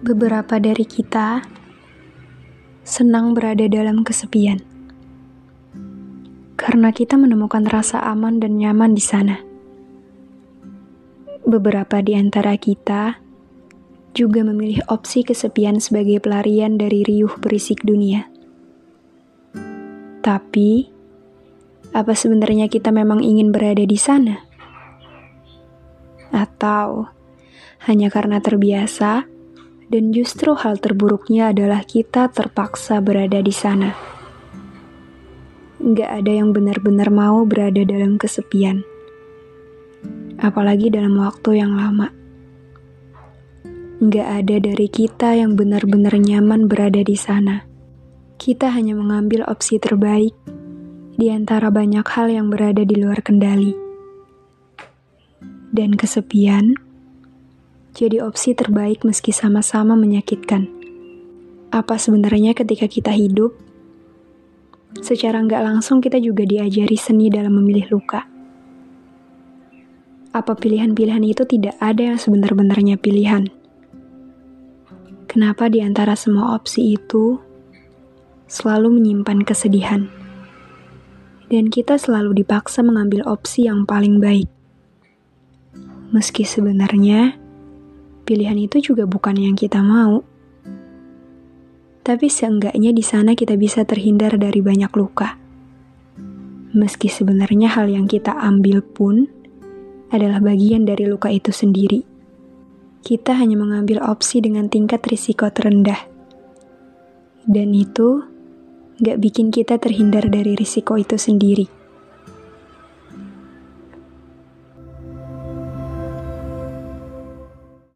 Beberapa dari kita senang berada dalam kesepian karena kita menemukan rasa aman dan nyaman di sana. Beberapa di antara kita juga memilih opsi kesepian sebagai pelarian dari riuh berisik dunia. Tapi, apa sebenarnya kita memang ingin berada di sana? Atau hanya karena terbiasa? Dan justru hal terburuknya adalah kita terpaksa berada di sana. Gak ada yang benar-benar mau berada dalam kesepian, apalagi dalam waktu yang lama. Gak ada dari kita yang benar-benar nyaman berada di sana. Kita hanya mengambil opsi terbaik di antara banyak hal yang berada di luar kendali. Dan kesepian jadi opsi terbaik meski sama-sama menyakitkan. Apa sebenarnya ketika kita hidup, secara nggak langsung kita juga diajari seni dalam memilih luka. Apa pilihan-pilihan itu tidak ada yang sebenar-benarnya pilihan? Kenapa di antara semua opsi itu selalu menyimpan kesedihan? Dan kita selalu dipaksa mengambil opsi yang paling baik. Meski sebenarnya pilihan itu juga bukan yang kita mau. Tapi seenggaknya di sana kita bisa terhindar dari banyak luka. Meski sebenarnya hal yang kita ambil pun adalah bagian dari luka itu sendiri. Kita hanya mengambil opsi dengan tingkat risiko terendah. Dan itu gak bikin kita terhindar dari risiko itu sendiri.